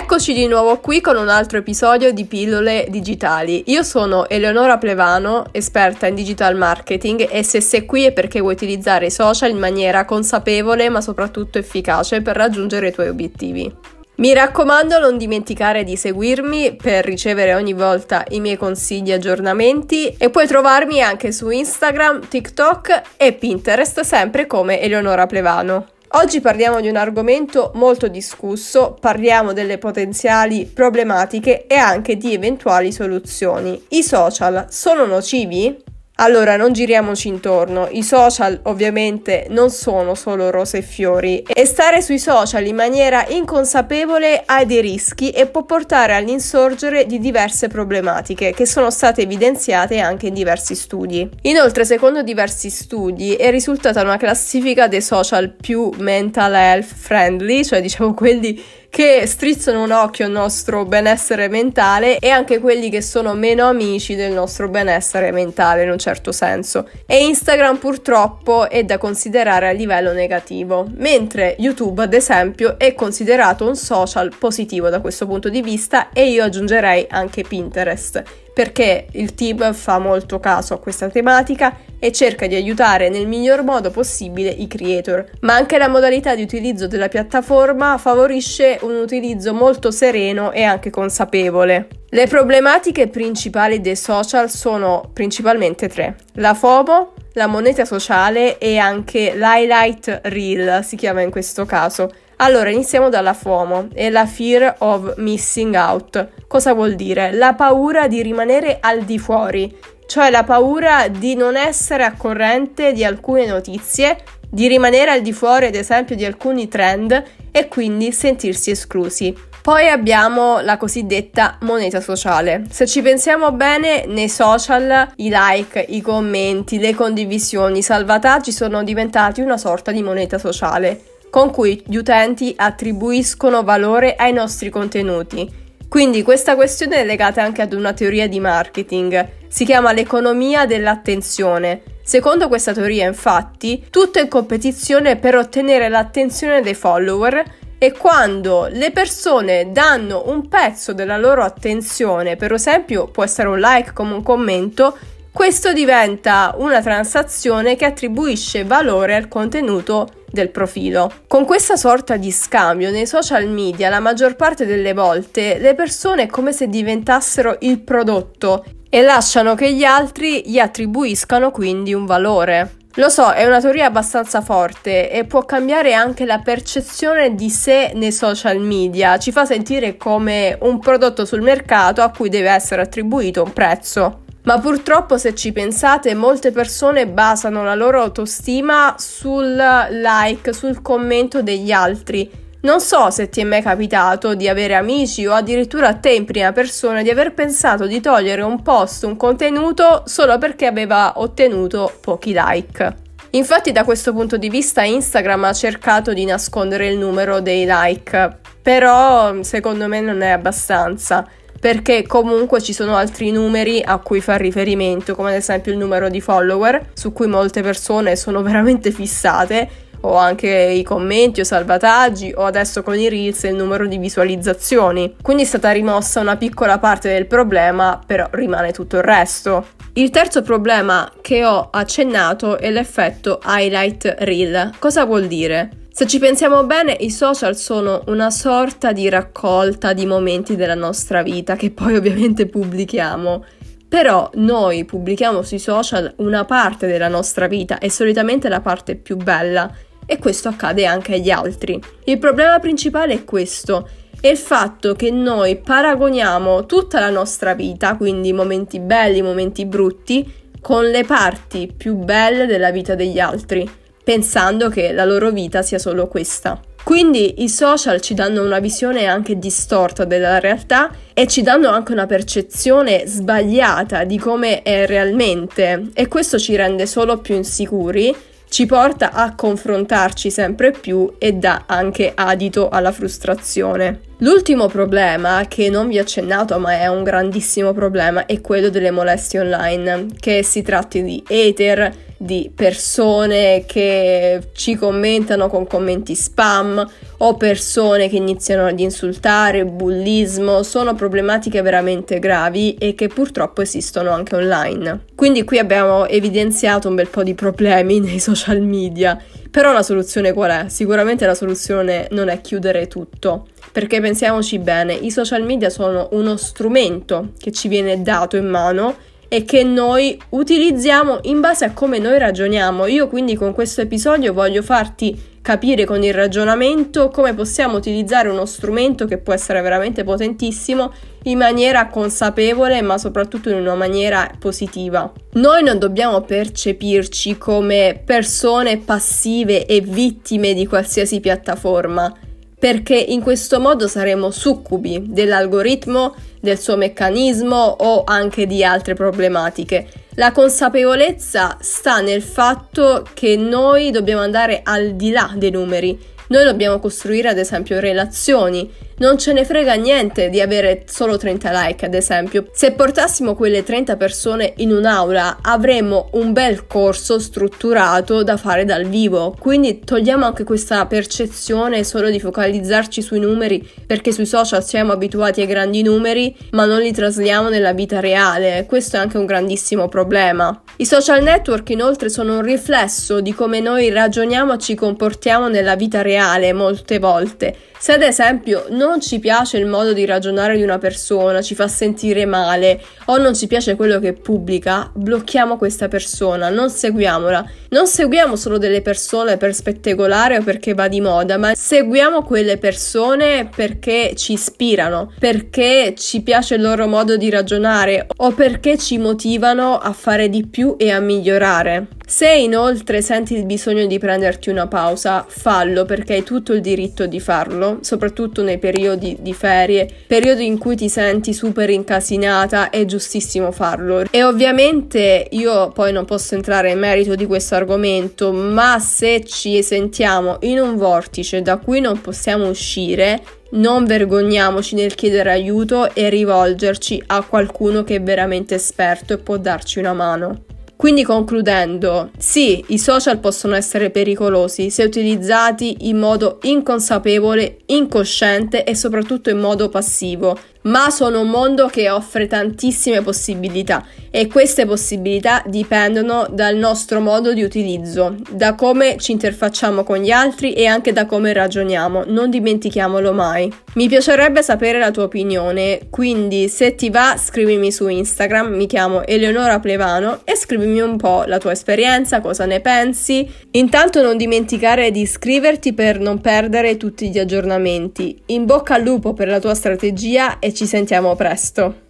Eccoci di nuovo qui con un altro episodio di Pillole Digitali. Io sono Eleonora Plevano, esperta in digital marketing e se sei qui è perché vuoi utilizzare i social in maniera consapevole ma soprattutto efficace per raggiungere i tuoi obiettivi. Mi raccomando non dimenticare di seguirmi per ricevere ogni volta i miei consigli e aggiornamenti e puoi trovarmi anche su Instagram, TikTok e Pinterest sempre come Eleonora Plevano. Oggi parliamo di un argomento molto discusso, parliamo delle potenziali problematiche e anche di eventuali soluzioni. I social sono nocivi? Allora, non giriamoci intorno, i social ovviamente non sono solo rose e fiori e stare sui social in maniera inconsapevole ha dei rischi e può portare all'insorgere di diverse problematiche che sono state evidenziate anche in diversi studi. Inoltre, secondo diversi studi, è risultata una classifica dei social più mental health friendly, cioè diciamo quelli che strizzano un occhio al nostro benessere mentale e anche quelli che sono meno amici del nostro benessere mentale in un certo senso. E Instagram purtroppo è da considerare a livello negativo, mentre YouTube ad esempio è considerato un social positivo da questo punto di vista e io aggiungerei anche Pinterest perché il team fa molto caso a questa tematica e cerca di aiutare nel miglior modo possibile i creator, ma anche la modalità di utilizzo della piattaforma favorisce un utilizzo molto sereno e anche consapevole. Le problematiche principali dei social sono principalmente tre: la FOMO, la moneta sociale e anche l'highlight reel, si chiama in questo caso. Allora, iniziamo dalla FOMO e la fear of missing out. Cosa vuol dire? La paura di rimanere al di fuori, cioè la paura di non essere a corrente di alcune notizie, di rimanere al di fuori ad esempio di alcuni trend e quindi sentirsi esclusi. Poi abbiamo la cosiddetta moneta sociale. Se ci pensiamo bene, nei social i like, i commenti, le condivisioni, i salvataggi sono diventati una sorta di moneta sociale con cui gli utenti attribuiscono valore ai nostri contenuti. Quindi questa questione è legata anche ad una teoria di marketing, si chiama l'economia dell'attenzione. Secondo questa teoria, infatti, tutto è in competizione per ottenere l'attenzione dei follower e quando le persone danno un pezzo della loro attenzione, per esempio può essere un like come un commento, questo diventa una transazione che attribuisce valore al contenuto del profilo. Con questa sorta di scambio nei social media la maggior parte delle volte le persone è come se diventassero il prodotto e lasciano che gli altri gli attribuiscano quindi un valore. Lo so, è una teoria abbastanza forte e può cambiare anche la percezione di sé nei social media, ci fa sentire come un prodotto sul mercato a cui deve essere attribuito un prezzo. Ma purtroppo se ci pensate molte persone basano la loro autostima sul like, sul commento degli altri. Non so se ti è mai capitato di avere amici o addirittura a te in prima persona di aver pensato di togliere un post, un contenuto solo perché aveva ottenuto pochi like. Infatti da questo punto di vista Instagram ha cercato di nascondere il numero dei like, però secondo me non è abbastanza perché comunque ci sono altri numeri a cui fa riferimento, come ad esempio il numero di follower, su cui molte persone sono veramente fissate, o anche i commenti o salvataggi, o adesso con i reels il numero di visualizzazioni. Quindi è stata rimossa una piccola parte del problema, però rimane tutto il resto. Il terzo problema che ho accennato è l'effetto highlight reel. Cosa vuol dire? Se ci pensiamo bene, i social sono una sorta di raccolta di momenti della nostra vita che poi ovviamente pubblichiamo. Però noi pubblichiamo sui social una parte della nostra vita e solitamente la parte più bella e questo accade anche agli altri. Il problema principale è questo, è il fatto che noi paragoniamo tutta la nostra vita, quindi momenti belli, momenti brutti, con le parti più belle della vita degli altri pensando che la loro vita sia solo questa. Quindi i social ci danno una visione anche distorta della realtà e ci danno anche una percezione sbagliata di come è realmente e questo ci rende solo più insicuri, ci porta a confrontarci sempre più e dà anche adito alla frustrazione. L'ultimo problema, che non vi ho accennato ma è un grandissimo problema, è quello delle molestie online, che si tratti di hater, di persone che ci commentano con commenti spam o persone che iniziano ad insultare, bullismo, sono problematiche veramente gravi e che purtroppo esistono anche online. Quindi qui abbiamo evidenziato un bel po' di problemi nei social media, però la soluzione qual è? Sicuramente la soluzione non è chiudere tutto, perché pensiamoci bene, i social media sono uno strumento che ci viene dato in mano e che noi utilizziamo in base a come noi ragioniamo. Io quindi con questo episodio voglio farti capire con il ragionamento come possiamo utilizzare uno strumento che può essere veramente potentissimo in maniera consapevole ma soprattutto in una maniera positiva. Noi non dobbiamo percepirci come persone passive e vittime di qualsiasi piattaforma perché in questo modo saremo succubi dell'algoritmo, del suo meccanismo o anche di altre problematiche. La consapevolezza sta nel fatto che noi dobbiamo andare al di là dei numeri, noi dobbiamo costruire ad esempio relazioni, non ce ne frega niente di avere solo 30 like, ad esempio. Se portassimo quelle 30 persone in un'aula, avremmo un bel corso strutturato da fare dal vivo. Quindi togliamo anche questa percezione solo di focalizzarci sui numeri, perché sui social siamo abituati ai grandi numeri, ma non li trasliamo nella vita reale. Questo è anche un grandissimo problema. I social network inoltre sono un riflesso di come noi ragioniamo e ci comportiamo nella vita reale molte volte. Se ad esempio non ci piace il modo di ragionare di una persona, ci fa sentire male o non ci piace quello che pubblica, blocchiamo questa persona, non seguiamola. Non seguiamo solo delle persone per spettacolare o perché va di moda, ma seguiamo quelle persone perché ci ispirano, perché ci piace il loro modo di ragionare o perché ci motivano a fare di più e a migliorare. Se inoltre senti il bisogno di prenderti una pausa, fallo perché hai tutto il diritto di farlo, soprattutto nei periodi di ferie, periodi in cui ti senti super incasinata, è giustissimo farlo. E ovviamente io poi non posso entrare in merito di questo argomento, ma se ci sentiamo in un vortice da cui non possiamo uscire, non vergogniamoci nel chiedere aiuto e rivolgerci a qualcuno che è veramente esperto e può darci una mano. Quindi concludendo, sì, i social possono essere pericolosi se utilizzati in modo inconsapevole, incosciente e soprattutto in modo passivo, ma sono un mondo che offre tantissime possibilità e queste possibilità dipendono dal nostro modo di utilizzo, da come ci interfacciamo con gli altri e anche da come ragioniamo, non dimentichiamolo mai. Mi piacerebbe sapere la tua opinione, quindi se ti va scrivimi su Instagram, mi chiamo Eleonora Plevano e scrivimi un po' la tua esperienza, cosa ne pensi. Intanto non dimenticare di iscriverti per non perdere tutti gli aggiornamenti. In bocca al lupo per la tua strategia e ci sentiamo presto.